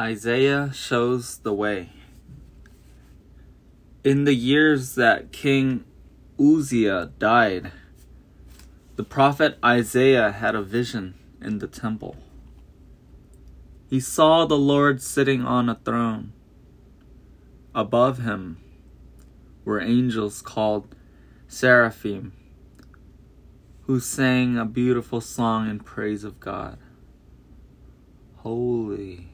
Isaiah shows the way. In the years that King Uzziah died, the prophet Isaiah had a vision in the temple. He saw the Lord sitting on a throne. Above him were angels called seraphim who sang a beautiful song in praise of God. Holy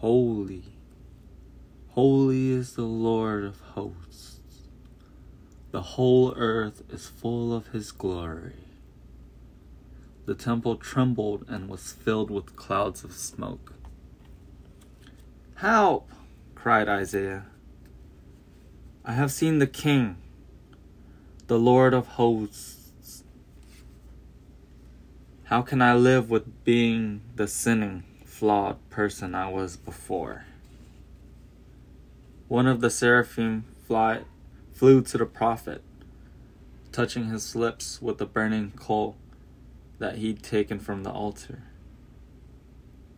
Holy, holy is the Lord of hosts. The whole earth is full of his glory. The temple trembled and was filled with clouds of smoke. Help! cried Isaiah. I have seen the King, the Lord of hosts. How can I live with being the sinning? Flawed person I was before. One of the seraphim fly, flew to the prophet, touching his lips with the burning coal that he'd taken from the altar.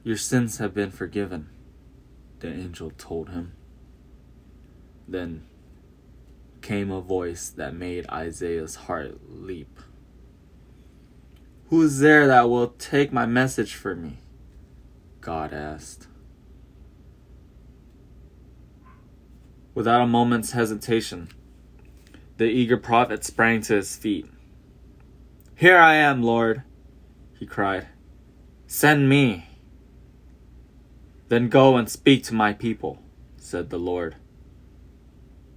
Your sins have been forgiven, the angel told him. Then came a voice that made Isaiah's heart leap. Who is there that will take my message for me? God asked. Without a moment's hesitation, the eager prophet sprang to his feet. Here I am, Lord, he cried. Send me. Then go and speak to my people, said the Lord.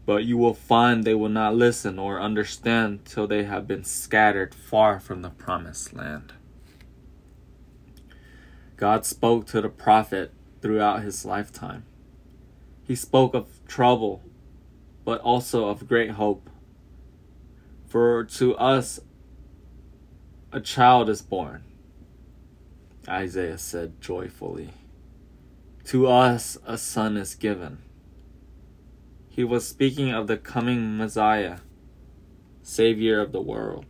But you will find they will not listen or understand till they have been scattered far from the promised land. God spoke to the prophet throughout his lifetime. He spoke of trouble, but also of great hope. For to us a child is born, Isaiah said joyfully. To us a son is given. He was speaking of the coming Messiah, Savior of the world.